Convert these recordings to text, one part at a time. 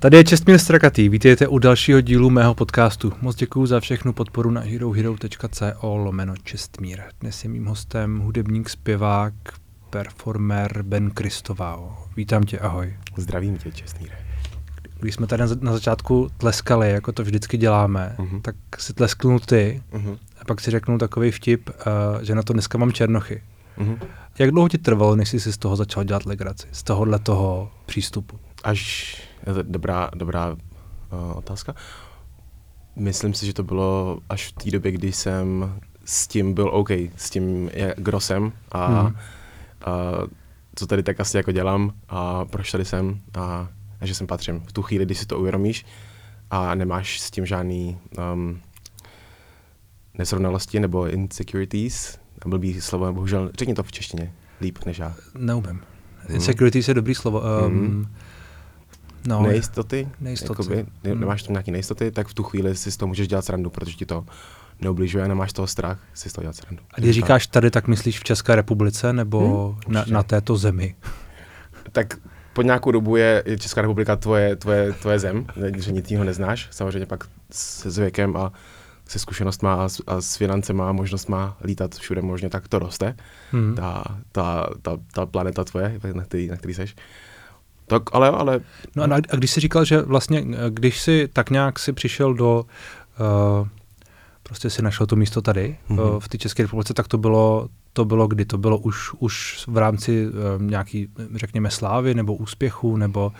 Tady je Čestmír Strakatý, vítejte u dalšího dílu mého podcastu. Moc děkuji za všechnu podporu na herohero.co lomeno Čestmír. Dnes je mým hostem hudebník, zpěvák, performer Ben Kristovao. Vítám tě, ahoj. Zdravím tě, Čestmíre. Když jsme tady na začátku tleskali, jako to vždycky děláme, uh-huh. tak si tlesknul ty uh-huh. a pak si řeknul takový vtip, uh, že na to dneska mám černochy. Uh-huh. Jak dlouho ti trvalo, než jsi si z toho začal dělat legraci, z tohohle toho přístupu? Až dobrá, dobrá uh, otázka. Myslím si, že to bylo až v té době, kdy jsem s tím byl OK, s tím grosem a, hmm. a co tady tak asi jako dělám a proč tady jsem a, a že sem patřím. V tu chvíli, kdy si to uvědomíš a nemáš s tím žádný um, nesrovnalosti nebo insecurities, blbý slovo, bohužel, řekni to v češtině líp než já. Neumím. Hmm. Insecurities je dobrý slovo. Um, hmm no, nejistoty, nejistoty. Jakoby, hmm. nemáš tam nějaké nejistoty, tak v tu chvíli si z toho můžeš dělat srandu, protože ti to neubližuje, nemáš toho strach, si z toho dělat srandu. A když říkáš tady, tak myslíš v České republice nebo hmm, na, na této zemi? Tak po nějakou dobu je Česká republika tvoje, tvoje, tvoje zem, že nic jiného neznáš. Samozřejmě pak se věkem a se zkušenostma a, a s financema a možnost má lítat všude možně, tak to roste. Hmm. Ta, ta, ta, ta planeta tvoje, na který, na který seš. Tak ale, ale... No a, a když jsi říkal, že vlastně, když jsi tak nějak si přišel do, uh, prostě si našel to místo tady, mm-hmm. v té České republice, tak to bylo, to bylo kdy? To bylo už, už v rámci uh, nějaký, řekněme, slávy nebo úspěchu, nebo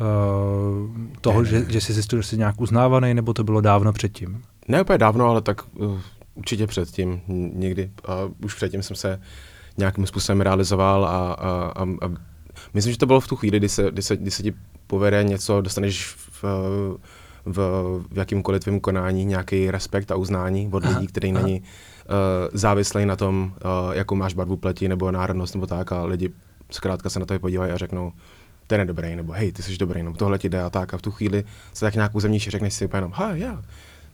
uh, toho, ne, ne, že, že jsi zjistil, že jsi nějak uznávaný, nebo to bylo dávno předtím? Ne úplně dávno, ale tak uh, určitě předtím, někdy. Uh, už předtím jsem se nějakým způsobem realizoval a, a, a, a Myslím, že to bylo v tu chvíli, kdy se, kdy se, kdy se ti povede něco, dostaneš v, v, v jakýmkoliv tvém konání nějaký respekt a uznání od lidí, který aha. není uh, závislý na tom, uh, jakou máš barvu pleti nebo národnost nebo tak a lidi zkrátka se na to podívají a řeknou, to je dobrý, nebo hej, ty jsi dobrý, nebo tohle ti jde a tak. A v tu chvíli se tak nějak uzemníš a řekneš si jenom, ha, já,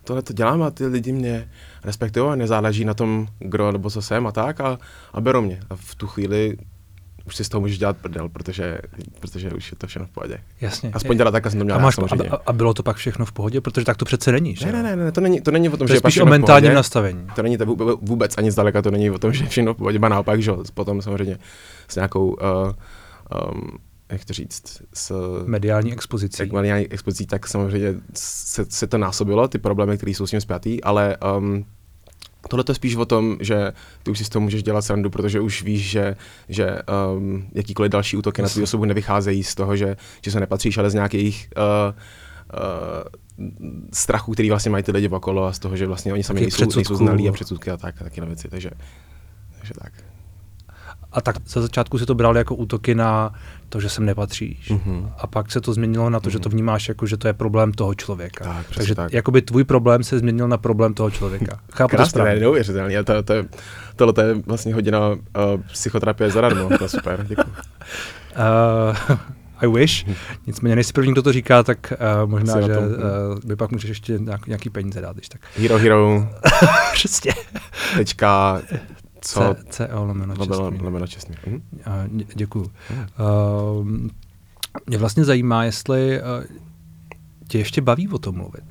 tohle to dělám a ty lidi mě respektují a nezáleží na tom, kdo nebo co jsem a tak a, a berou mě. A v tu chvíli už si z toho můžeš dělat prdel, protože, protože už je to všechno v pohodě. Jasně. Aspoň dělat tak, jsem to měl a, máš, samozřejmě. A, a, bylo to pak všechno v pohodě, protože tak to přece není, že? Ne, ne, ne, to není, to není o tom, to že je spíš o mentálním nastavení. To není to vůbec ani zdaleka, to není o tom, že je všechno v pohodě, ba naopak, že potom samozřejmě s nějakou, uh, um, jak to říct, s mediální expozicí. Jak mediální expozicí, tak samozřejmě se, se to násobilo, ty problémy, které jsou s tím spjatý, ale um, Tohle to je spíš o tom, že ty už si z toho můžeš dělat srandu, protože už víš, že, že um, jakýkoliv další útoky na svou osobu nevycházejí z toho, že, že se nepatříš, ale z nějakých uh, uh, strachů, který vlastně mají ty lidi okolo a z toho, že vlastně oni sami nejsou, nejsou znalí a předsudky a tak a taky věci. Takže, takže tak. A tak za začátku si to bral jako útoky na to, že sem nepatříš. Mm-hmm. A pak se to změnilo na to, mm-hmm. že to mhm. vnímáš jako, že to je problém toho člověka. Tak, Takže tak. jakoby tvůj problém se změnil na problém toho člověka. Chápu Krásně, to správně. neuvěřitelně. To, to, tohle to je vlastně hodina uh, psychoterapie zadarmo. To je super, děkuji. Uh, I wish. Nicméně, než si první, kdo to říká, tak uh, možná, že uh, by pak můžeš ještě nějaký peníze dát, když tak. Hero Hero. Přesně. Tečka co? C, CO lomeno čestný. Lomeno čestný. Mhm. Děkuju. Mhm. Uh, mě vlastně zajímá, jestli uh, tě ještě baví o tom mluvit.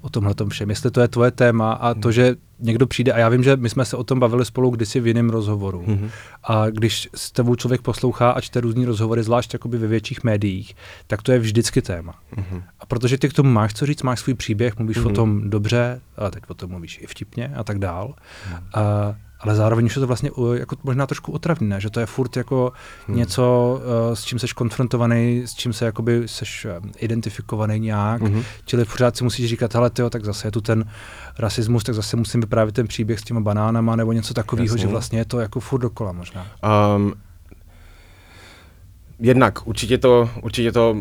O tomhle tom všem. Jestli to je tvoje téma a to, mhm. že někdo přijde, a já vím, že my jsme se o tom bavili spolu kdysi v jiném rozhovoru. Mm-hmm. A když s tebou člověk poslouchá a čte různý rozhovory, zvlášť jakoby ve větších médiích, tak to je vždycky téma. Mm-hmm. A protože ty k tomu máš co říct, máš svůj příběh, mluvíš mm-hmm. o tom dobře, a teď o tom mluvíš i vtipně a tak dál. Mm-hmm. A ale zároveň už je to vlastně jako možná trošku otravné, že to je furt jako hmm. něco, uh, s čím seš konfrontovaný, s čím se jakoby seš uh, identifikovaný nějak, hmm. čili pořád si musíš říkat, hele tyjo, tak zase je tu ten rasismus, tak zase musím vyprávět ten příběh s těma banánama nebo něco takového, že vlastně je to jako furt dokola možná. Um, jednak určitě to, určitě to uh,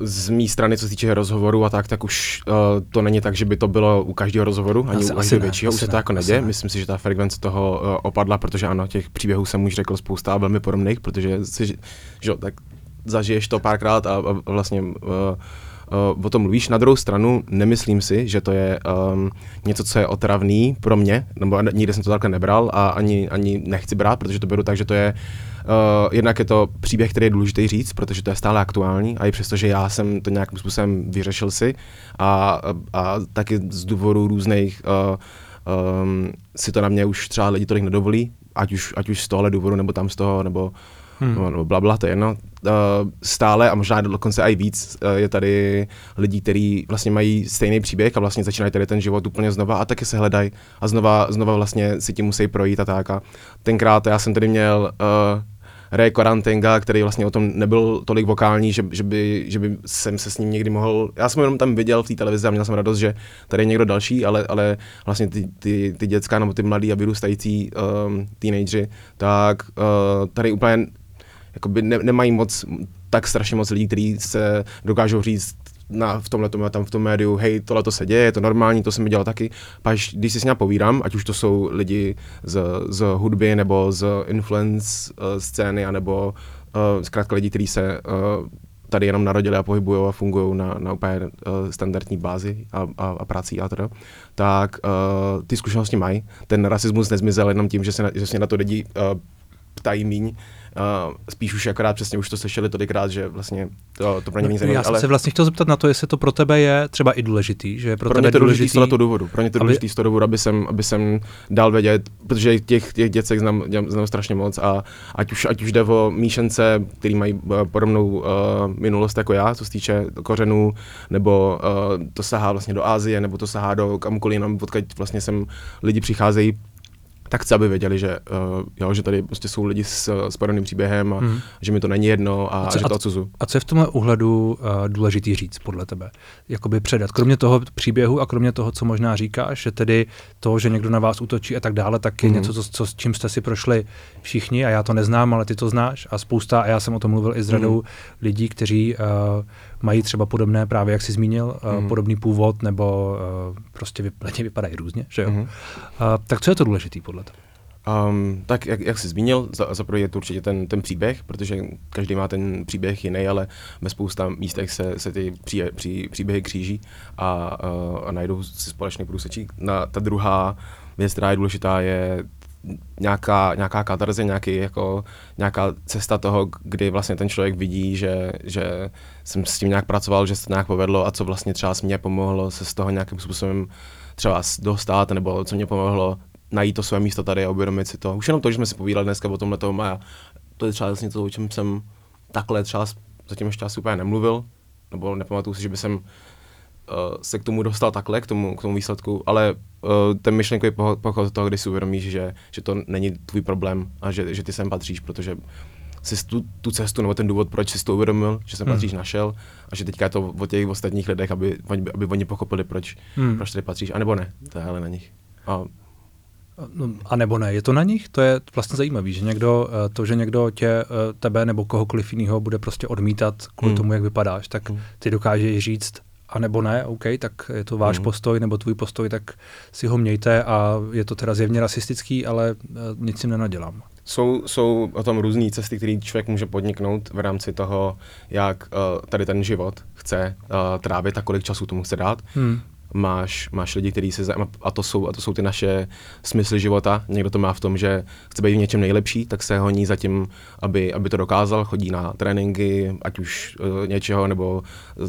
z mé strany, co se týče rozhovoru a tak, tak už uh, to není tak, že by to bylo u každého rozhovoru, ani asi, u každého většího, už se to jako neděje. Myslím si, že ta frekvence toho uh, opadla, protože ano, těch příběhů jsem už řekl spousta a velmi podobných, protože si, že, tak zažiješ to párkrát a, a vlastně uh, uh, o tom mluvíš. Na druhou stranu nemyslím si, že to je um, něco, co je otravný pro mě, nebo nikdy jsem to takhle nebral a ani, ani nechci brát, protože to beru tak, že to je Uh, jednak je to příběh, který je důležitý říct, protože to je stále aktuální a i přesto, že já jsem to nějakým způsobem vyřešil si a, a taky z důvodu různých uh, um, si to na mě už třeba lidi tolik nedovolí, ať už, ať už z tohohle důvodu, nebo tam z toho, nebo, hmm. nebo bla, bla, to je jedno. Uh, stále a možná dokonce i víc uh, je tady lidí, kteří vlastně mají stejný příběh a vlastně začínají tady ten život úplně znova a taky se hledají a znova, znova vlastně si tím musí projít a tak. A tenkrát já jsem tady měl uh, Ray Quarantenga, který vlastně o tom nebyl tolik vokální, že, že, by, že by jsem se s ním někdy mohl, já jsem jenom tam viděl v té televizi a měl jsem radost, že tady je někdo další, ale, ale vlastně ty, ty, ty dětská nebo ty mladí a vyrůstající um, teenagery, tak uh, tady úplně jakoby ne, nemají moc tak strašně moc lidí, kteří se dokážou říct, na, v tomhle tom, tam v tom médiu, hej, tohle to se děje, je to normální, to jsem dělal taky. Pak když si s ním povídám, ať už to jsou lidi z, z hudby nebo z influence uh, scény, anebo uh, zkrátka lidi, kteří se uh, tady jenom narodili a pohybují a fungují na, na úplně uh, standardní bázi a, a, a prací a teda, tak uh, ty zkušenosti mají. Ten rasismus nezmizel jenom tím, že se na, že se na to lidi uh, ptají míň, Uh, spíš už akorát přesně už to slyšeli tolikrát, že vlastně to, to pro ně není zajímavé. Já jsem ale... se vlastně chtěl zeptat na to, jestli to pro tebe je třeba i důležitý, že pro, pro tebe to důležitý, z toho důvodu. Pro mě to aby... důležitý z toho důvodu, aby jsem, aby jsem dal vědět, protože těch, těch děcek znám, znám strašně moc a ať už, ať už jde o míšence, který mají uh, podobnou uh, minulost jako já, co se týče kořenů, nebo uh, to sahá vlastně do Ázie, nebo to sahá do kamkoliv jinam, odkud vlastně sem lidi přicházejí tak chci, aby věděli, že, uh, jo, že tady prostě jsou lidi s, s podobným příběhem a hmm. že mi to není jedno a, a co, že to odsuzu. A co je v tomhle uhledu uh, důležitý říct podle tebe? Jakoby předat. Kromě toho příběhu a kromě toho, co možná říkáš, že tedy to, že někdo na vás útočí a tak dále, tak je hmm. něco, co, co, s čím jste si prošli všichni a já to neznám, ale ty to znáš a spousta, a já jsem o tom mluvil i s radou hmm. lidí, kteří uh, mají třeba podobné, právě jak jsi zmínil, mm. podobný původ, nebo uh, prostě vyplatně vypadají různě, že jo? Mm. Uh, tak co je to důležitý podle tebe? Um, tak jak, jak jsi zmínil, za, za je to určitě ten, ten příběh, protože každý má ten příběh jiný, ale ve spousta místech se, se ty pří, pří, příběhy kříží a, uh, a najdou si společný průsečík. Na, ta druhá věc, která je důležitá, je nějaká, nějaká katarze, nějaký, jako, nějaká cesta toho, kdy vlastně ten člověk vidí, že, že jsem s tím nějak pracoval, že se to nějak povedlo a co vlastně třeba mě pomohlo se z toho nějakým způsobem třeba dostat, nebo co mě pomohlo najít to své místo tady a uvědomit si to. Už jenom to, že jsme si povídali dneska o tomhle tom a to je třeba něco, o čem jsem takhle třeba zatím ještě asi úplně nemluvil, nebo nepamatuju si, že by jsem se k tomu dostal takhle, k tomu, k tomu výsledku, ale uh, ten myšlenkový pochod toho, kdy si uvědomíš, že, že to není tvůj problém a že, že ty sem patříš, protože jsi tu, tu cestu nebo ten důvod, proč jsi to uvědomil, že sem hmm. patříš, našel a že teďka je to o těch ostatních lidech, aby, aby, aby oni pochopili, proč, hmm. proč tady patříš, anebo ne, to je ale na nich. A No, a nebo ne, je to na nich? To je vlastně zajímavé, že někdo, eh, to, že někdo tě, eh, tebe nebo kohokoliv jiného bude prostě odmítat kvůli hmm. tomu, jak vypadáš, tak hmm. ty dokážeš říct, a nebo ne, OK, tak je to váš mm. postoj nebo tvůj postoj, tak si ho mějte a je to teda zjevně rasistický, ale uh, nic si nenadělám. Jsou, jsou o tom různé cesty, které člověk může podniknout v rámci toho, jak uh, tady ten život chce uh, trávit a kolik času tomu chce dát. Hmm máš, máš lidi, kteří se zajímají, a to, jsou, a to jsou ty naše smysly života. Někdo to má v tom, že chce být v něčem nejlepší, tak se honí za tím, aby, aby to dokázal, chodí na tréninky, ať už uh, něčeho, nebo uh,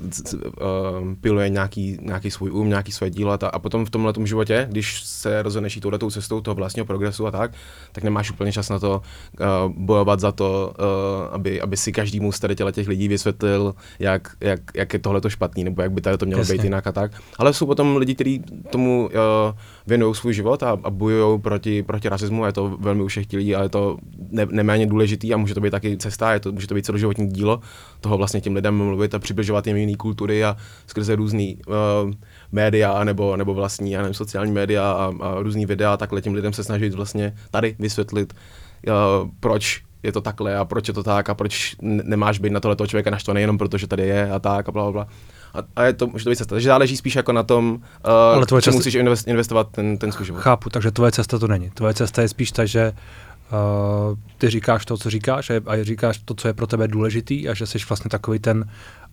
piluje nějaký, nějaký svůj um, nějaký své dílo a, a potom v tomhle životě, když se rozhodneš jít touhletou cestou toho vlastního progresu a tak, tak nemáš úplně čas na to uh, bojovat za to, uh, aby, aby si každému z těch lidí vysvětlil, jak, jak, jak je tohle špatný, nebo jak by tady to mělo Jasně. být jinak a tak. Ale jsou potom lidi, kteří tomu uh, věnují svůj život a, a bojují proti, proti rasismu. Je to velmi ušechtilý, ale je to ne, neméně důležitý a může to být taky cesta, je to, může to být celoživotní dílo toho vlastně těm lidem mluvit a přibližovat jim jiné kultury a skrze různý uh, média nebo, nebo vlastní, já nevím, sociální média a, a různý videa, takhle těm lidem se snažit vlastně tady vysvětlit, uh, proč je to takhle a proč je to tak a proč nemáš být na tohle člověka naštvaný jenom protože tady je a tak a bla, bla. A, a je to, může to být cesta. Takže záleží spíš jako na tom, uh, Ale tvoje cesta... musíš investovat ten, ten svůj život. Chápu, takže tvoje cesta to není. Tvoje cesta je spíš ta, že Uh, ty říkáš to, co říkáš a, a říkáš to, co je pro tebe důležitý a že jsi vlastně takový ten,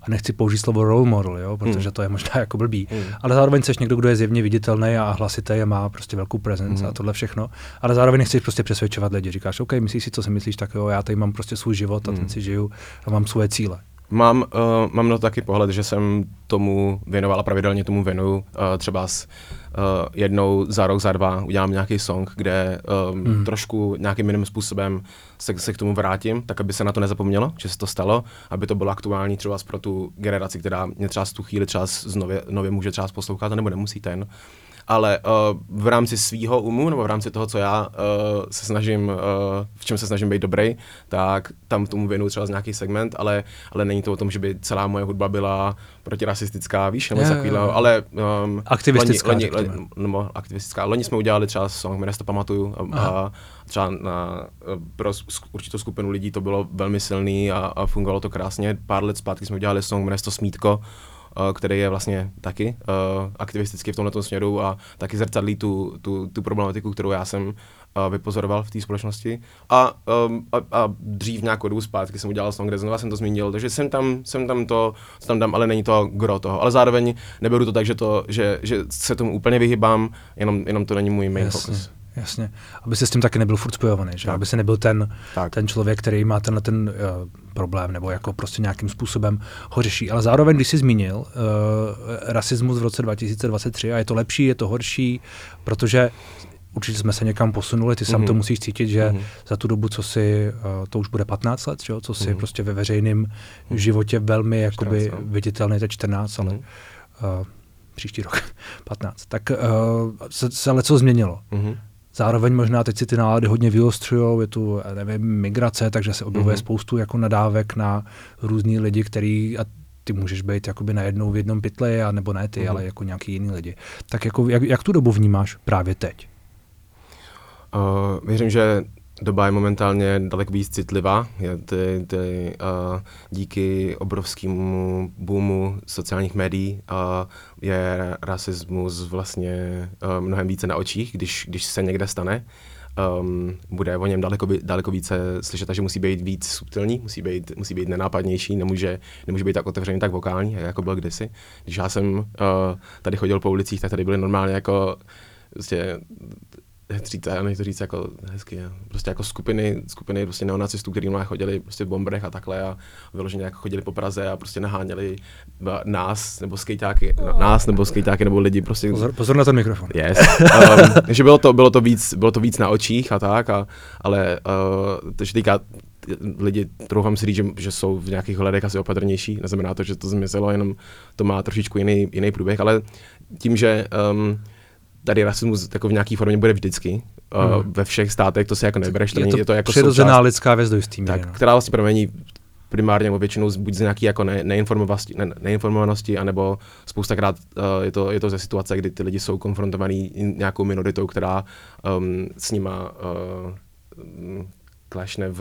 a nechci použít slovo role model, jo, protože hmm. to je možná jako blbý, hmm. ale zároveň jsi někdo, kdo je zjevně viditelný a hlasitý a má prostě velkou prezenci hmm. a tohle všechno, ale zároveň nechceš prostě přesvědčovat lidi. Říkáš, OK, myslíš si, co si myslíš, tak jo, já tady mám prostě svůj život a ten hmm. si žiju a mám svoje cíle. Mám, uh, mám na to taky pohled, že jsem tomu věnoval a pravidelně tomu věnuju. Uh, třeba s, uh, jednou za rok, za dva udělám nějaký song, kde um, hmm. trošku nějakým jiným způsobem se, se k tomu vrátím, tak aby se na to nezapomnělo, že se to stalo, aby to bylo aktuální třeba pro tu generaci, která mě třeba z tu chvíli třeba z nově, nově může třeba poslouchat, nebo nemusí ten ale uh, v rámci svého umu nebo v rámci toho, co já uh, se snažím, uh, v čem se snažím být dobrý, tak tam tomu věnuju třeba z nějaký segment, ale, ale není to o tom, že by celá moje hudba byla protirasistická, víš, nebo takového, ale... Um, aktivistická. Loni, loni, loni, nebo aktivistická. Loni jsme udělali třeba song, jmenuje to pamatuju, a, a třeba na, pro určitou skupinu lidí to bylo velmi silný a, a fungovalo to krásně. Pár let zpátky jsme udělali song, jmenuje to Smítko, který je vlastně taky uh, aktivistický v tomto směru a taky zrcadlí tu, tu, tu problematiku, kterou já jsem uh, vypozoroval v té společnosti. A, um, a, a dřív nějakou dobu zpátky jsem udělal song, kde znova jsem to zmínil, takže jsem tam, jsem tam to, co tam dám, ale není to gro toho. Ale zároveň neberu to tak, že, to, že, že se tomu úplně vyhybám, jenom, jenom to není můj main Jasně. focus. Jasně, aby se s tím taky nebyl furt spojovaný, že? Tak. aby se nebyl ten, tak. ten člověk, který má tenhle ten uh, problém nebo jako prostě nějakým způsobem ho řeší. Ale zároveň, když jsi zmínil uh, rasismus v roce 2023 a je to lepší, je to horší, protože určitě jsme se někam posunuli, ty sám mm-hmm. to musíš cítit, že mm-hmm. za tu dobu, co si, uh, to už bude 15 let, že co si mm-hmm. prostě ve veřejném mm-hmm. životě velmi jakoby 14, no. viditelný, to 14, ale mm-hmm. uh, příští rok 15, tak uh, se, se ale co změnilo. Mm-hmm. Zároveň možná teď si ty nálady hodně vyostřují, je tu, nevím, migrace, takže se objevuje mm-hmm. spoustu jako nadávek na různý lidi, který, a ty můžeš být jakoby najednou v jednom pytli, a nebo ne ty, mm-hmm. ale jako nějaký jiný lidi. Tak jako, jak, jak tu dobu vnímáš právě teď? Uh, věřím, že doba je momentálně daleko víc citlivá. Je ty, ty, uh, díky obrovskému boomu sociálních médií uh, je rasismus vlastně uh, mnohem více na očích, když, když se někde stane. Um, bude o něm daleko, daleko více slyšet, že musí být víc subtilní, musí být, musí být nenápadnější, nemůže, nemůže být tak otevřený, tak vokální, jako byl kdysi. Když já jsem uh, tady chodil po ulicích, tak tady byly normálně jako prostě říct, já to říct jako hezky, prostě jako skupiny, skupiny prostě neonacistů, kteří chodili prostě v bombrech a takhle a vyloženě jako chodili po Praze a prostě naháněli nás, nebo skejťáky, no, nás, nebo skejťáky, nebo lidi prostě. Pozor, pozor na ten mikrofon. Yes. Um, takže bylo to, bylo, to víc, bylo to víc na očích a tak, a, ale uh, to, že týká lidi, troufám si říct, že, že jsou v nějakých hledech asi opatrnější, neznamená to, že to zmizelo, jenom to má trošičku jiný, jiný průběh, ale tím, že um, tady rasismus jako v nějaké formě bude vždycky. Uh, ve všech státech to se jako nebereš, to, je to, je to jako přirozená součást, lidská věc do jistý tak, no. která vlastně pramení primárně nebo většinou buď z nějaké jako ne, neinformovanosti, ne, neinformovanosti, anebo spoustakrát uh, je, to, je to ze situace, kdy ty lidi jsou konfrontovaní nějakou minoritou, která um, s nima uh, klešne v,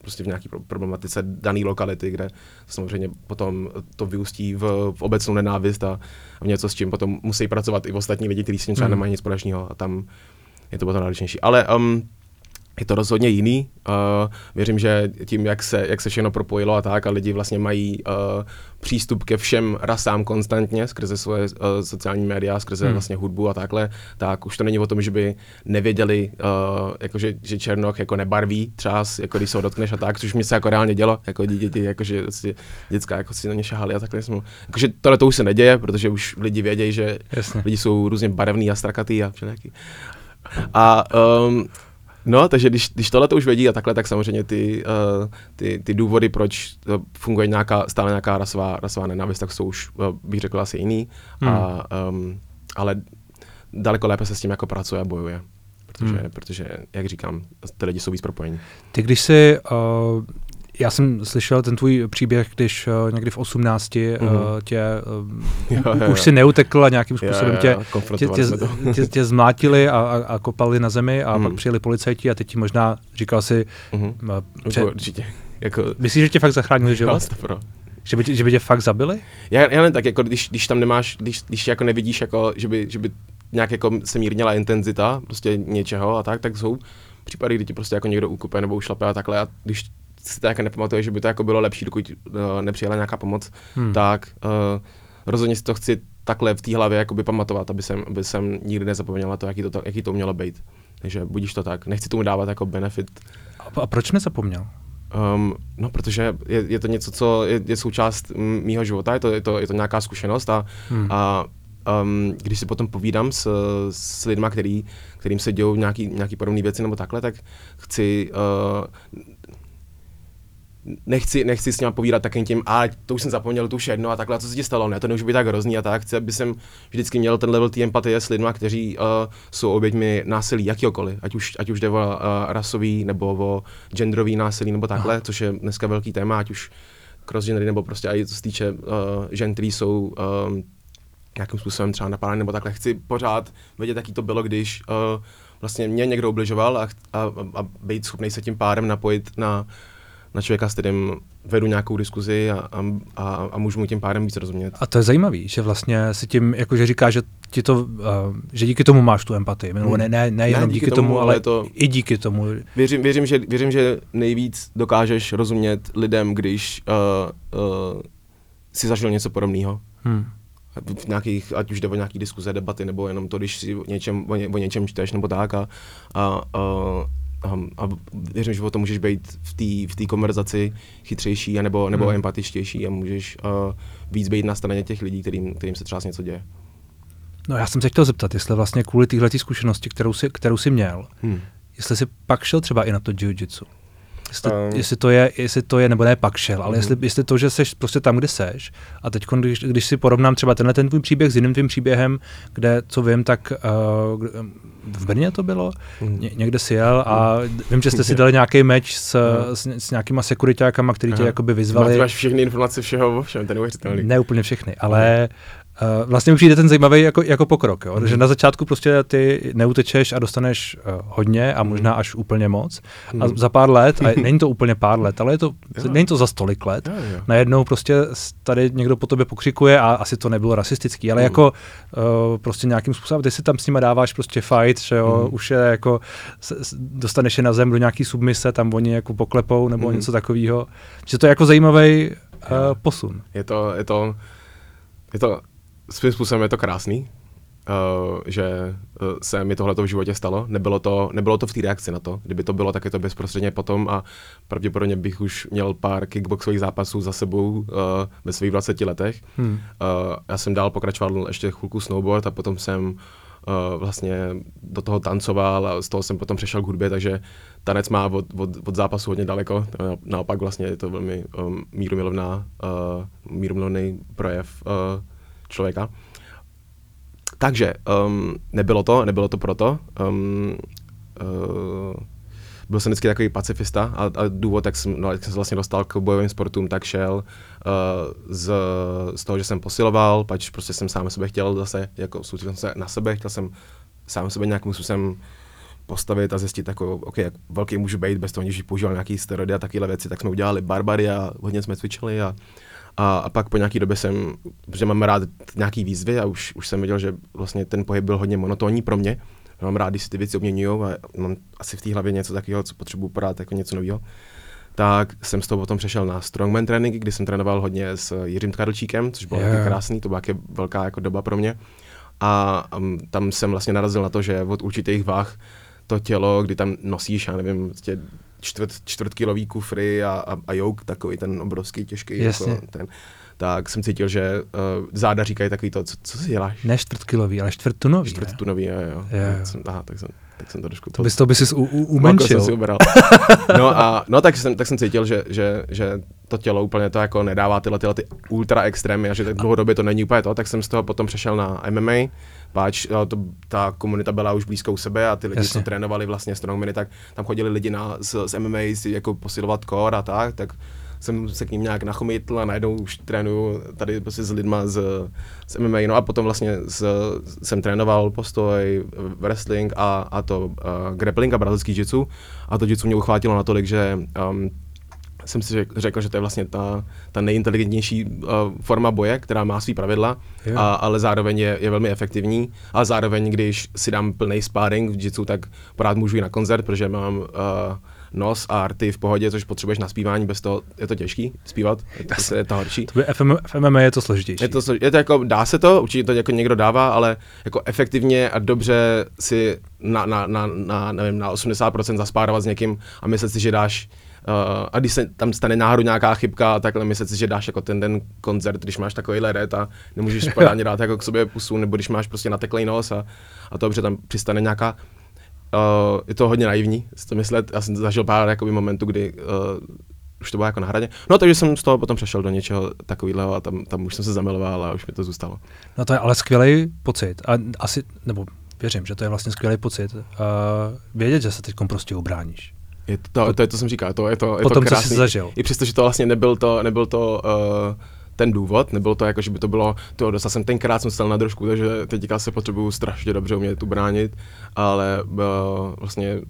prostě v nějaké problematice dané lokality, kde samozřejmě potom to vyústí v, v obecnou nenávist a v něco, s čím potom musí pracovat i ostatní lidi, kteří s tím třeba mm. nemají nic společného a tam je to potom náročnější. Ale um, je to rozhodně jiný. Uh, věřím, že tím, jak se, jak se všechno propojilo a tak, a lidi vlastně mají uh, přístup ke všem rasám konstantně skrze svoje uh, sociální média, skrze hmm. vlastně hudbu a takhle, tak už to není o tom, že by nevěděli, uh, jako že, že Černoch jako nebarví třás, jako když se ho dotkneš a tak, což mi se jako reálně dělo, jako děti, jako že si děcka jako si na ně šahali a takhle jsme. Jakože tohle to už se neděje, protože už lidi vědějí, že Jasně. lidi jsou různě barevný a strakatý a všelijaký. A um, No, takže když, když tohle to už vědí a takhle, tak samozřejmě ty, uh, ty, ty důvody, proč funguje nějaká, stále nějaká rasová, rasová nenávist, tak jsou už, uh, bych řekl, asi jiný. Hmm. A, um, ale daleko lépe se s tím jako pracuje a bojuje. Protože, hmm. protože, jak říkám, ty lidi jsou víc propojení. Ty, když jsi uh, já jsem slyšel ten tvůj příběh, když uh, někdy v 18 mm-hmm. uh, tě uh, jo, jo, už si neutekl a nějakým způsobem jo, jo, tě, tě, tě, tě, tě zmlátili a, a, a kopali na zemi a mm. pak přijeli policajti a teď ti možná říkal si... Mm-hmm. Uh, pře- Určitě. Jako... Myslíš, že tě fakt zachránili život? Jo, že by, tě, že by tě fakt zabili? Já, já ne, tak jako když, když tam nemáš, když, když jako nevidíš, jako, že by, že by nějak jako se mírnila intenzita prostě něčeho a tak, tak jsou případy, kdy ti prostě jako někdo ukupe nebo ušlape a takhle a když si to jako nepamatuje, že by to jako bylo lepší, dokud uh, nepřijela nějaká pomoc, hmm. tak uh, rozhodně si to chci takhle v té hlavě jakoby pamatovat, aby jsem, aby jsem nikdy nezapomněla to, jaký to, jaký to mělo být. Takže budíš to tak. Nechci tomu dávat jako benefit. A, a proč nezapomněl? Um, no, protože je, je to něco, co je, je součást mýho života, je to, je to, je to nějaká zkušenost a, hmm. a um, když si potom povídám s, s lidmi, který, kterým se dějou nějaký, nějaký podobné věci nebo takhle, tak chci uh, nechci, nechci s ním povídat takým tím, a to už jsem zapomněl, tu už jedno a takhle, co se ti stalo, ne, to nemůže být tak hrozný a tak, chci, aby jsem vždycky měl ten level té empatie s lidmi, kteří uh, jsou oběťmi násilí jakýkoliv, ať už, ať už jde o uh, rasový nebo o genderový násilí nebo takhle, Aha. což je dneska velký téma, ať už cross gendery nebo prostě i co se týče uh, žen, který jsou uh, nějakým způsobem třeba napádány nebo takhle. Chci pořád vědět, jaký to bylo, když uh, vlastně mě někdo obližoval a, a, a být schopný se tím pádem napojit na na člověka, s kterým vedu nějakou diskuzi a, a, a, a můžu mu tím pádem víc rozumět. A to je zajímavý, že vlastně si tím, jakože říká, že ti to, uh, že díky tomu máš tu empatii, hmm. ne, ne, ne jenom ne, díky, díky tomu, tomu, ale to, i díky tomu. Věřím, věřím, že, věřím, že nejvíc dokážeš rozumět lidem, když uh, uh, si zažil něco podobného. Hmm v nějakých, ať už jde o nějaký diskuze, debaty, nebo jenom to, když si o něčem, o, ně, o něčem čteš, nebo tak a, a, a a, a věřím, že o tom můžeš být v té v konverzaci chytřejší nebo, nebo hmm. empatičtější a můžeš uh, víc být na straně těch lidí, kterým, kterým se třeba něco děje. No já jsem se chtěl zeptat, jestli vlastně kvůli téhle zkušenosti, kterou jsi, kterou jsi měl, hmm. jestli jsi pak šel třeba i na to jiu-jitsu. Jestli, um, jestli, to je, jestli to je, nebo ne pak šel, ale uh-huh. jestli, jestli to, že seš prostě tam, kde seš, a teď, když, když si porovnám třeba tenhle ten tvůj příběh s jiným tvým příběhem, kde, co vím, tak uh, v Brně to bylo, uh-huh. Ně, někde si jel a uh-huh. vím, že jste si dali nějaký meč s, uh-huh. s, s nějakýma sekuritákama, který tě jakoby vyzvali. Máš, máš všechny informace všeho o všem, ten neuvěřitelný. Ne úplně všechny, ale Uh, vlastně mi přijde ten zajímavý jako, jako pokrok, jo? Mm. že na začátku prostě ty neutečeš a dostaneš uh, hodně a možná až úplně moc mm. a za pár let, a není to úplně pár let, ale je to, jo. není to za stolik let, jo, jo. najednou prostě tady někdo po tobě pokřikuje a asi to nebylo rasistický, ale mm. jako uh, prostě nějakým způsobem, ty si tam s nimi dáváš prostě fight, že jo, mm. už je jako, dostaneš je na zem do nějaký submise, tam oni jako poklepou nebo mm. něco takového, že to je jako zajímavý uh, posun. Je to, je to, je to svým způsobem je to krásný, uh, že uh, se mi tohle v životě stalo. Nebylo to, nebylo to v té reakci na to. Kdyby to bylo, tak je to bezprostředně potom a pravděpodobně bych už měl pár kickboxových zápasů za sebou uh, ve svých 20 letech. Hmm. Uh, já jsem dál pokračoval ještě chvilku snowboard a potom jsem uh, vlastně do toho tancoval a z toho jsem potom přešel k hudbě, takže tanec má od, od, od zápasu hodně daleko. Naopak vlastně je to velmi um, mírumilovná, uh, mírumilovný projev uh, člověka. Takže um, nebylo to, nebylo to proto. Um, uh, byl jsem vždycky takový pacifista a, a důvod, jak jsem, no, jak jsem se vlastně dostal k bojovým sportům, tak šel uh, z, z toho, že jsem posiloval, pač prostě jsem sám sebe chtěl zase, jako soustředil jsem se na sebe, chtěl jsem sám sebe nějakým způsobem postavit a zjistit, jako, okay, jak velký můžu být bez toho, že používal nějaký steroidy a takovéhle věci, tak jsme udělali barbary a hodně jsme cvičili a a, a pak po nějaký době jsem, protože mám rád nějaký výzvy a už, už jsem viděl, že vlastně ten pohyb byl hodně monotónní pro mě. Mám rád, když si ty věci obměňují a mám asi v té hlavě něco takového, co potřebuji podat jako něco nového. Tak jsem z toho potom přešel na strongman tréninky, kdy jsem trénoval hodně s Jiřím Tkarlčíkem, což bylo yeah. krásný, to byla velká jako doba pro mě. A um, tam jsem vlastně narazil na to, že od určitých váh to tělo, kdy tam nosíš, já nevím, vlastně čtvrt, čtvrtkilový kufry a, a, a jouk, takový ten obrovský, těžký. Jako ten, tak jsem cítil, že uh, záda říkají takový to, co, co si děláš? Ne čtvrtkilový, ale čtvrtunový. Čtvrtunový, jo, jo. jo. Tak, jsem, aha, tak, jsem, tak jsem to trošku... To, bys to by si u, u, umenšil. Jsem si ubral. no a no, tak, jsem, tak jsem cítil, že, že, že to tělo úplně to jako nedává tyhle, tyhle ty ultra extrémy a že tak dlouhodobě to není úplně to, tak jsem z toho potom přešel na MMA, páč to, ta komunita byla už blízko u sebe a ty lidi, Jasně. co trénovali vlastně strongmany, tak tam chodili lidi na, z, z MMA si jako posilovat core a tak, tak jsem se k ním nějak nachomítl a najednou už trénuju tady prostě s lidma z, z MMA. No a potom vlastně z, jsem trénoval postoj, wrestling a, a to uh, grappling a brazilský jitsu. A to jitsu mě uchvátilo natolik, že um, jsem si řekl, řekl že to je vlastně ta, ta nejinteligentnější uh, forma boje, která má svý pravidla, a, ale zároveň je, je velmi efektivní. A zároveň, když si dám plný sparring v jitsu, tak pořád můžu jít na koncert, protože mám uh, nos a arty v pohodě, což potřebuješ na zpívání, bez toho je to těžký zpívat, je to, je to horší. To FM, v MMA je to složitější. Je to, je to jako, dá se to, určitě to jako někdo dává, ale jako efektivně a dobře si na, na, na, na, nevím, na 80% zaspárovat s někým a myslet si, že dáš a když se tam stane náhodou nějaká chybka, takhle myslet si, že dáš jako ten den koncert, když máš takovýhle red a nemůžeš pořádně dát jako k sobě pusu, nebo když máš prostě nateklej nos a, a to, že tam přistane nějaká Uh, je to hodně naivní si to myslet. Já jsem zažil pár jakoby, momentů, kdy uh, už to bylo jako na hradě. No takže jsem z toho potom přešel do něčeho takového a tam, tam už jsem se zamiloval a už mi to zůstalo. No to je ale skvělý pocit. A asi, nebo věřím, že to je vlastně skvělý pocit. Uh, vědět, že se teď prostě ubráníš. Je to, to, to, je to, jsem říkal, to je to, je Potom, to krásný. co jsi zažil. I přesto, že to vlastně nebyl to, nebyl to uh, ten důvod, nebylo to jako, že by to bylo, to dostal jsem tenkrát, jsem stal na držku, takže teďka se potřebuju strašně dobře umět tu bránit, ale uh, vlastně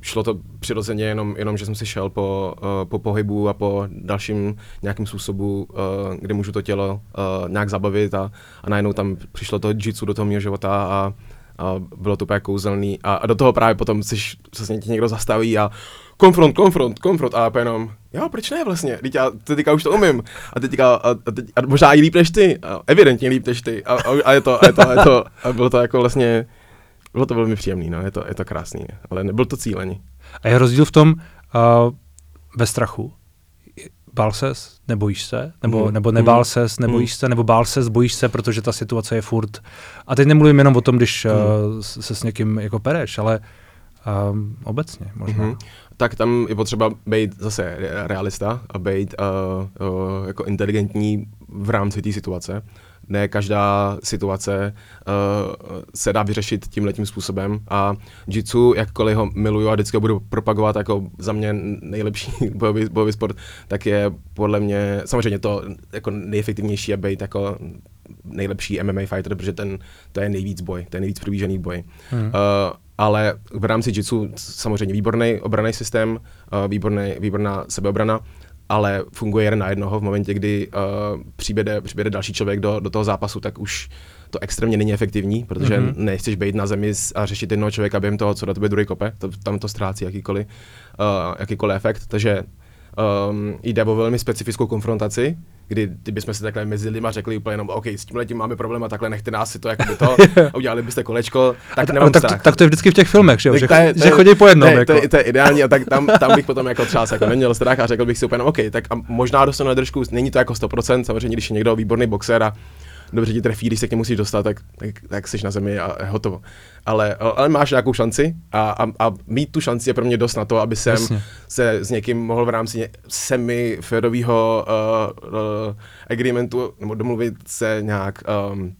šlo to přirozeně jenom, jenom že jsem si šel po, uh, po pohybu a po dalším nějakým způsobu, uh, kde můžu to tělo uh, nějak zabavit a, a najednou tam přišlo to jitsu do toho mého života a, a bylo to úplně kouzelný. A, a do toho právě potom si se tě někdo zastaví a konfront, konfront, konfront. A jenom, jo, proč ne vlastně, teď já teďka už to umím. A teďka, a, a, teď, a možná i líp než ty, a evidentně líp než ty. A, a, a, je to, a je to, a je to, a bylo to jako vlastně, bylo to velmi příjemný, no, je to, je to krásný, ale nebyl to cílený. A je rozdíl v tom uh, ve strachu. Bál ses, nebojíš se, nebo, mm. nebo nebál mm. ses, nebojíš mm. se, nebo bál ses, bojíš se, protože ta situace je furt. A teď nemluvím jenom o tom, když mm. uh, se s někým jako pereš, ale um, obecně možná. Mm-hmm. Tak tam je potřeba být zase realista a být uh, uh, jako inteligentní v rámci té situace ne každá situace uh, se dá vyřešit tím letím způsobem a jitsu, jakkoliv ho miluju a vždycky ho budu propagovat jako za mě nejlepší bojový, bojový sport, tak je podle mě samozřejmě to jako nejefektivnější je být jako nejlepší MMA fighter, protože ten, to je nejvíc boj, to je nejvíc přiblížený boj. Hmm. Uh, ale v rámci jitsu samozřejmě výborný obraný systém, uh, výborný, výborná sebeobrana, ale funguje jeden na jednoho v momentě, kdy uh, přiběde, přiběde další člověk do, do toho zápasu, tak už to extrémně není efektivní, protože mm-hmm. nechceš být na zemi a řešit jednoho člověka během toho, co do tebe druhý kope, to, tam to ztrácí jakýkoliv, uh, jakýkoliv efekt, takže um, jde o velmi specifickou konfrontaci, kdy kdybychom si takhle mezi lidma řekli úplně jenom, OK, s tím letím máme problém a takhle nechte nás si to jako by to a udělali byste kolečko, tak nemám tak, strach. tak, to je vždycky v těch filmech, že, že, je, že chodí po jednom. Ne, jako. to, je, to je ideální a tak tam, tam bych potom jako třeba jako neměl strach a řekl bych si úplně, OK, tak a možná dostanu na držku, není to jako 100%, samozřejmě, když je někdo výborný boxer a dobře ti trefí, když se k němu musíš dostat, tak, tak, tak jsi na zemi a je hotovo. Ale, ale máš nějakou šanci a, a, a mít tu šanci je pro mě dost na to, aby jsem Jasně. se s někým mohl v rámci semi-férového uh, uh, agreementu nebo domluvit se nějak um,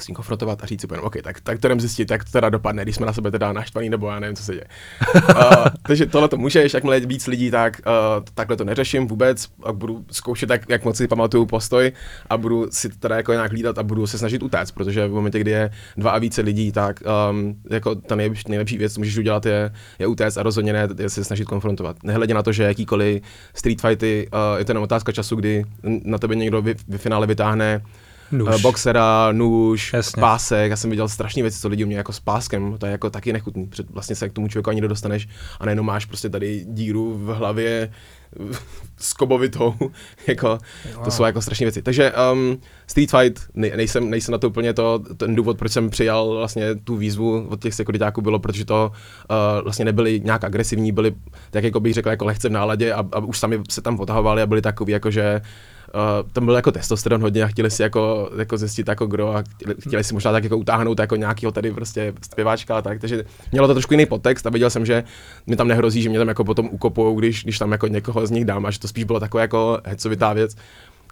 s ním konfrontovat a říct si, OK, tak, tak to jdem zjistit, jak to teda dopadne, když jsme na sebe teda naštvaný, nebo já nevím, co se děje. uh, takže tohle to můžeš, jakmile víc lidí, tak uh, takhle to neřeším vůbec, a budu zkoušet, tak, jak moc si pamatuju postoj a budu si teda jako nějak hlídat a budu se snažit utéct, protože v momentě, kdy je dva a více lidí, tak um, jako ta nejlepší, nejlepší věc, co můžeš udělat, je, je utéct a rozhodně ne je se snažit konfrontovat. Nehledě na to, že jakýkoliv street fighty, uh, je to jenom otázka času, kdy na tebe někdo v v finále vytáhne nůž. Uh, boxera, nůž, Jasně. pásek. Já jsem viděl strašné věci, co lidi umějí jako s páskem. To je jako taky nechutný. Před, vlastně se k tomu člověku ani nedostaneš a nejenom máš prostě tady díru v hlavě s kobovitou, jako, wow. to jsou jako strašné věci. Takže um, Street Fight, ne, nejsem, nejsem na to úplně to, ten důvod, proč jsem přijal vlastně tu výzvu od těch sekuritáků bylo, protože to uh, vlastně nebyli nějak agresivní, byli, tak jako bych řekl, jako lehce v náladě a, a už sami se tam potahovali a byli takový jako, že Uh, tam byl jako testosteron hodně a chtěli si jako, jako zjistit jako kdo a chtěli, chtěli si možná tak jako utáhnout jako nějakého tady prostě zpěváčka a tak, takže mělo to trošku jiný podtext a viděl jsem, že mi tam nehrozí, že mě tam jako potom ukopou, když, když tam jako někoho z nich dám a že to spíš bylo takové jako hecovitá věc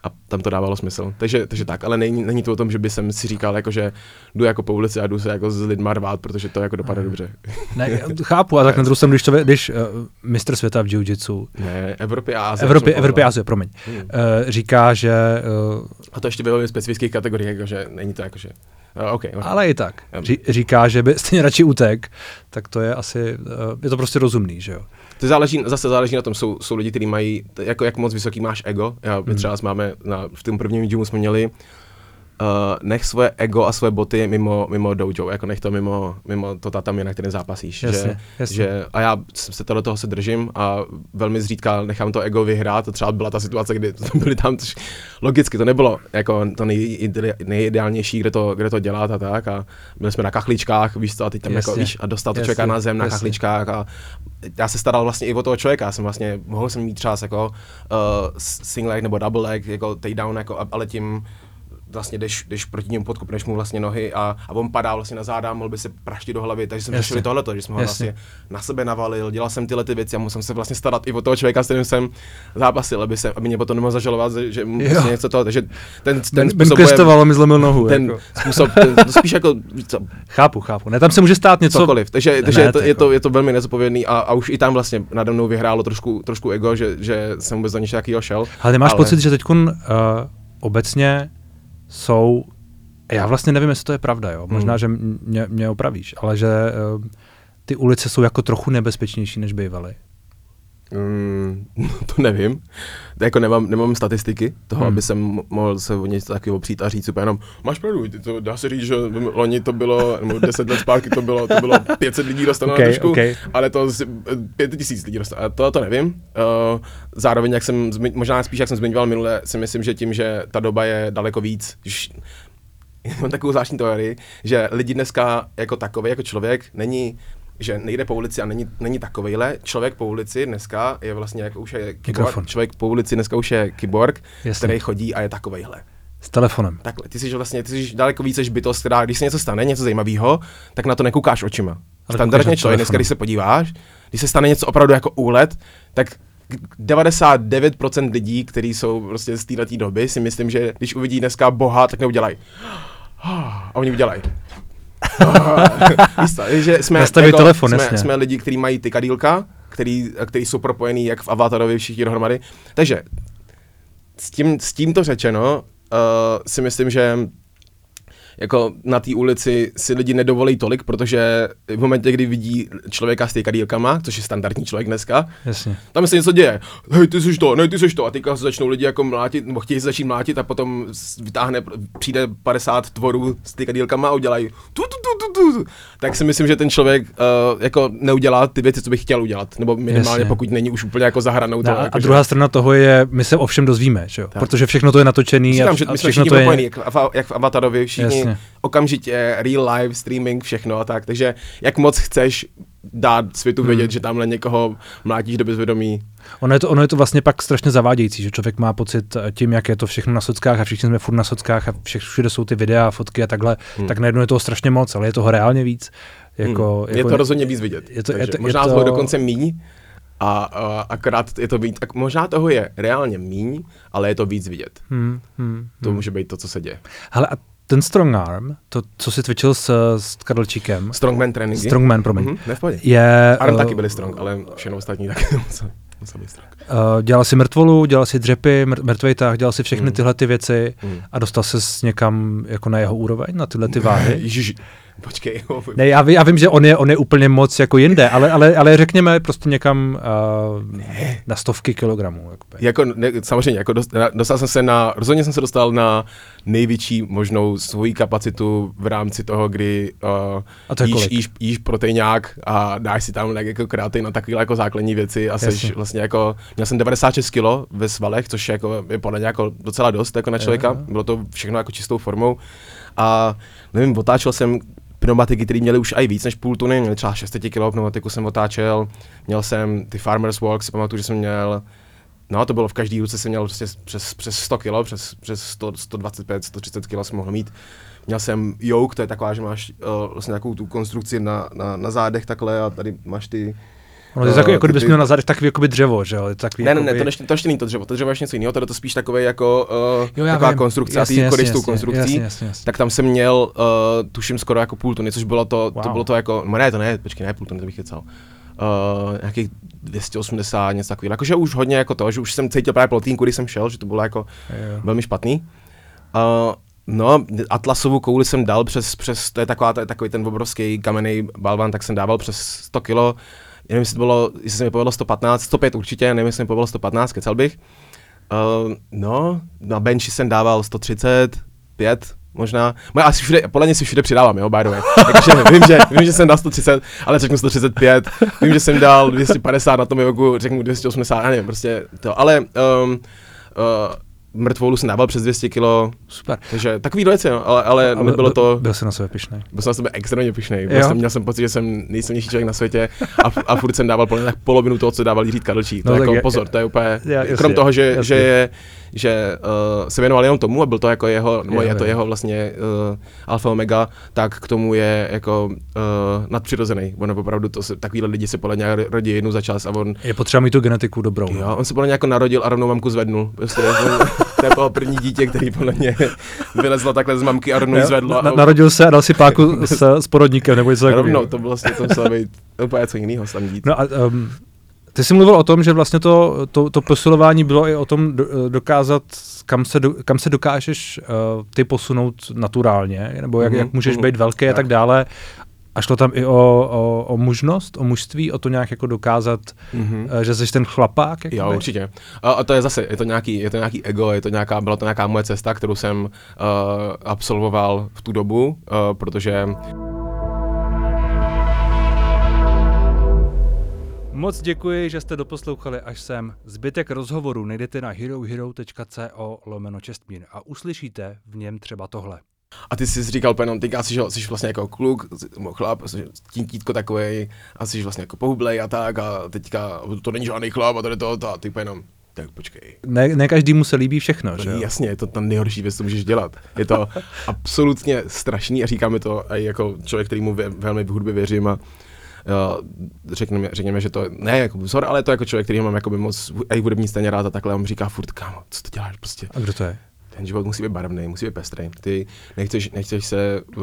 a tam to dávalo smysl. Takže, takže tak, ale není, není to o tom, že by jsem si říkal, jako, že jdu jako po ulici a jdu se jako s lidma rvát, protože to jako dopadne dobře. Ne, chápu, a tak na druhou stranu, když, to, když uh, mistr světa v jiu-jitsu, ne, Evropy a Azie, Evropy, Evropy a Azie, promiň, hmm. uh, říká, že... Uh, a to ještě ve velmi specifických kategoriích, jakože není to jakože... Uh, okay, okay. Ale i tak. Ří, říká, že by stejně radši utek, tak to je asi, uh, je to prostě rozumný, že jo. To záleží, zase záleží na tom, jsou, jsou lidi, kteří mají, jako jak moc vysoký máš ego. Já, my Hmm. třeba máme, na, v tom prvním gymu jsme měli, uh, nech svoje ego a svoje boty mimo, mimo dojo, jako nech to mimo, mimo to tatami, na kterém zápasíš. Jasně, že, jasně. Že, a já se tohle toho se držím a velmi zřídka nechám to ego vyhrát. To třeba byla ta situace, kdy to byli tam, což, logicky to nebylo jako to nej, nejideálnější, kde to, kde to dělat a tak. A byli jsme na kachličkách, víš co, a teď tam Jasně, jako, víš, a dostal to jasně, člověka na zem na jasně. kachličkách a já se staral vlastně i o toho člověka, já jsem vlastně, mohl jsem mít třeba jako uh, single leg nebo double leg, jako takedown, jako, ale tím vlastně jdeš, jdeš proti němu, podkopneš mu vlastně nohy a, a on padá vlastně na záda, mohl by se praštit do hlavy, takže jsem řešil tohleto, že jsem ho Jasně. vlastně na sebe navalil, dělal jsem tyhle ty věci a musel se vlastně starat i o toho člověka, s kterým jsem zápasil, aby, se, aby mě potom nemohl zažalovat, že- mu vlastně něco toho, takže ten, ten způsob Benkestovalo mi zlomil nohu. ten jako. způsob, ten, to spíš jako co, Chápu, chápu. Ne, tam se může stát něco. cokoliv. Takže, Ne, takže ne, je, to, to je, jako- to, je to velmi nezodpovědný a, a už i tam vlastně nade mnou vyhrálo trošku, trošku ego, že, že jsem vůbec do něčeho takového šel. Ale nemáš Ale- pocit, že teď uh, obecně jsou, já vlastně nevím, jestli to je pravda, jo. možná, Hmm. že mě, mě opravíš, ale že uh, ty ulice jsou jako trochu nebezpečnější, než bývaly. Mm, to nevím. To jako nemám, nemám statistiky toho, Hmm. aby jsem mo- mohl se o něco takového přijít a říct úplně jenom, máš pravdu, ty to dá se říct, že loni to bylo, nebo 10 let zpátky to bylo, to bylo 500 lidí dostalo Okay, na držku, okay. ale to z- 5000 lidí dostalo. To, to nevím. Uh, zároveň, jak jsem, možná spíš, jak jsem zmiňoval minule, si myslím, že tím, že ta doba je daleko víc, mám takovou zvláštní teorii, že lidi dneska jako takový, jako člověk, není že nejde po ulici a není, není takovejhle. Člověk po ulici dneska je vlastně jako už je Mikrofon. kyborg. Člověk po ulici dneska už je kyborg, Jasně. který chodí a je takovejhle. S telefonem. Takhle, ty jsi vlastně, ty jsi daleko víc než bytost, která, když se něco stane, něco zajímavého, tak na to nekoukáš očima. Ale Standardně člověk, dneska, když se podíváš, když se stane něco opravdu jako úlet, tak 99% lidí, kteří jsou prostě z této doby, si myslím, že když uvidí dneska Boha, tak neudělají. A oni udělají. Že jsme, Nastaví telefon, jsme, jasně. jsme lidi, kteří mají ty kadílka, který, který jsou propojený jak v Avatarovi všichni dohromady. Takže s, tím, s tímto řečeno uh, si myslím, že jako na té ulici si lidi nedovolí tolik, protože v momentě, kdy vidí člověka s ty kadílkama, což je standardní člověk dneska, Jasně. tam se něco děje. Hej, ty jsi to, ne, ty jsi to. A teďka se začnou lidi jako mlátit, nebo chtějí se začít mlátit a potom vytáhne, přijde 50 tvorů s ty kadílkama a udělají tu, tu, tu, tu, tu. Tak si myslím, že ten člověk uh, jako neudělá ty věci, co by chtěl udělat. Nebo minimálně Jasně. pokud není už úplně jako zahranou. To, No, a, jako, a že- druhá strana toho je, my se o všem dozvíme, že jo? Protože všechno to je natočený Říkám, a, že a všechno to je... jak, v- jak v Avatarovi, všichni Jasně. okamžitě real life, streaming, všechno a tak. Takže jak moc chceš dát světu Hmm. vědět, že tamhle někoho mlátíš do bezvědomí. Ono je, to, ono je to vlastně pak strašně zavádějící, že člověk má pocit eh, tím, jak je to všechno na sockách a všichni jsme furt na sockách a všech, všude jsou ty videa, fotky a takhle, Hmm. tak najednou je toho strašně moc, ale je toho reálně víc. Jako, Hmm. jako, je to rozhodně víc vidět. je to- je to- je možná to- toho dokonce míň, a, a akorát je to víc, ak, možná toho je reálně míň, ale je to víc vidět. Hmm, hmm, To hmm. může být to, co se děje. Hele, a ten strong arm, to, co si cvičil s, s Karlčíkem, Strongman tréninky. strongman, promiň, Mhm, ne v pohodě. je... Arm eh, taky byli strong, ale všechno ostatní taky musel, musel být strong. Uh, dělal si mrtvolu, dělal si dřepy, mr- mrtvej tah, dělal si všechny Hmm. tyhle ty věci Hmm. a dostal se někam jako na jeho úroveň, na tyhle ty váhy. Ježiš, počkej. jo. Ne, já, ví, já vím, že on je, on je úplně moc jako jinde, ale, ale, ale řekněme prostě někam uh, na stovky kilogramů. Jako, ne, samozřejmě, jako dost, na- dostal jsem se na, rozhodně jsem se dostal na největší možnou svoji kapacitu v rámci toho, kdy uh, A to je jíš, kolik? jíš, jíš proteinák a dáš si tam tak jako kreatin a takové jako základní věci a seš Jasně. vlastně jako, měl jsem 96 kg ve svalech, což je, jako, je podle mě jako docela dost jako na člověka, Jo, jo. bylo to všechno jako čistou formou a nevím, otáčel jsem pneumatiky, které měly už i víc než půl tuny, měly třeba 600 kg pneumatiku jsem otáčel, měl jsem ty Farmers Walk, si pamatuju, že jsem měl No, to bylo v každý ruce jsem měl prostě přes, přes 100 kg, přes, přes 100, 125, 130 kg jsem mohl mít. Měl jsem yoke, to je taková, že máš uh, vlastně takovou tu konstrukci na, na, na zádech takhle a tady máš ty... No, to je eh, jako, jako kdybys ty- měl na zádech takový jakoby dřevo, že jo? To Takový, Ne, ne, ne, jakoby... to, ještě, to ještě není to dřevo, to dřevo je ještě něco jiného, to je to spíš takové jako uh, Jo, taková vím. konstrukce Jasně, a ty jasně, s tou jasně, konstrukcí. jasně, jasně, jasně. Tak tam jsem měl, uh, tuším skoro jako půl tuny, což bylo to, to Wow. bylo to jako, no ne, to ne, počkej, ne půl tuny, to bych kecal. Uh, nějakých 280, něco takového. Jakože už hodně jako to, že už jsem cítil právě plotínku, když jsem šel, že to bylo jako Jo. velmi špatný. Uh, no, Atlasovu kouli jsem dal přes, přes to je, taková, to je takový ten obrovský kamenný balvan, tak jsem dával přes 100 kilo. Nevím, jestli to bylo, jestli se mi povedlo 115, 105 určitě, nevím, jestli se mi povedlo 115, kecal bych. Uh, no, na benchi jsem dával 130, 5, možná. Moje asi všude, podle mě si všude přidávám, jo, by the way. Takže vím, že, vím, že jsem dal 130, ale řeknu 135. Vím, že jsem dal 250 na tom jogu, řeknu 280, já nevím, prostě to. Ale um, uh, mrtvolu jsem dával přes 200 kilo. Super. Takže takový věci, jo, ale, ale A nebylo to... Byl jsi na sebe pišnej. Byl jsem na sebe extrémně pišnej. Prostě měl jsem pocit, že jsem nejsilnější člověk na světě a, a furt jsem dával podle polovinu toho, co dával Jiří Kadlčí. To No, no, tak jako je- pozor, to je úplně, Já- krom toho, že, jasně. že, je, že uh, se věnoval jenom tomu a byl to jako jeho, nebo Jo, je to jeho vlastně uh, alfa omega, tak k tomu je jako uh, nadpřirozený. On opravdu to se, takovýhle lidi se podle něj rodí jednou za čas a on Je potřeba mít tu genetiku dobrou. no. Jo, on se podle mě jako narodil a rovnou mamku zvednul. Prostě, on, to je bylo první dítě, který podle mě vylezlo takhle z mamky a rovnou zvedlo. na, a narodil se a dal si páku s, s porodníkem nebo něco takového. rovnou, to bylo vlastně, to muselo být úplně něco jiného tam dít. No a um, ty jsi mluvil o tom, že vlastně to, to, to posilování bylo i o tom do, dokázat, kam se, do, kam se dokážeš uh, ty posunout naturálně, nebo jak, Mhm, jak můžeš mhm. být velký a Tak. tak dále. A šlo tam i o, o, o mužnost, o mužství, o to nějak jako dokázat, Mhm. uh, že jsi ten chlapák? Jo, jakoby? určitě. A, a to je zase, je to nějaký, je to nějaký ego, je to nějaká, byla to nějaká moje cesta, kterou jsem uh, absolvoval v tu dobu, uh, protože Moc děkuji, že jste doposlouchali až sem. Zbytek rozhovoru najdete na herohero.co lomeno čestmír a uslyšíte v něm třeba tohle. A ty jsi říkal jenom, ty jsi, že jsi vlastně jako kluk, chlap, jsi títko takovej, a jsi vlastně jako pohublej a tak, a teďka to není žádný chlap a tady to, to, a ty jenom, tak počkej. Ne, ne každému se líbí všechno, že No, jo? jasně, je to ta nejhorší věc, co můžeš dělat. Je to absolutně strašný a říkáme to i jako člověk, který mu vě, velmi v hudbě věřím a řekněme, řekněme, že to ne jako vzor, ale je to jako člověk, který mám jakoby moc i hudební scéně rád a takhle, on říká furt, kámo, co to děláš prostě. A kdo to je? Ten život musí být barevný, musí být pestrý. Ty nechceš, nechceš se v,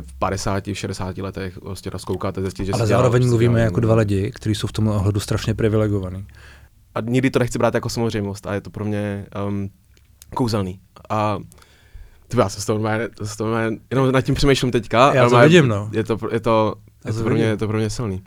v 50, v 60 letech prostě rozkoukat a zjistit, že Ale zároveň jsi mluvíme jako dva lidi, kteří jsou v tomhle ohledu strašně privilegovaní. a nikdy to nechci brát jako samozřejmost a je to pro mě um, kouzelný. A ty já se z toho, jenom nad tím přemýšlím teďka. Já to vidím, no. Je to, je to, je to pro mě, je to pro mě silný.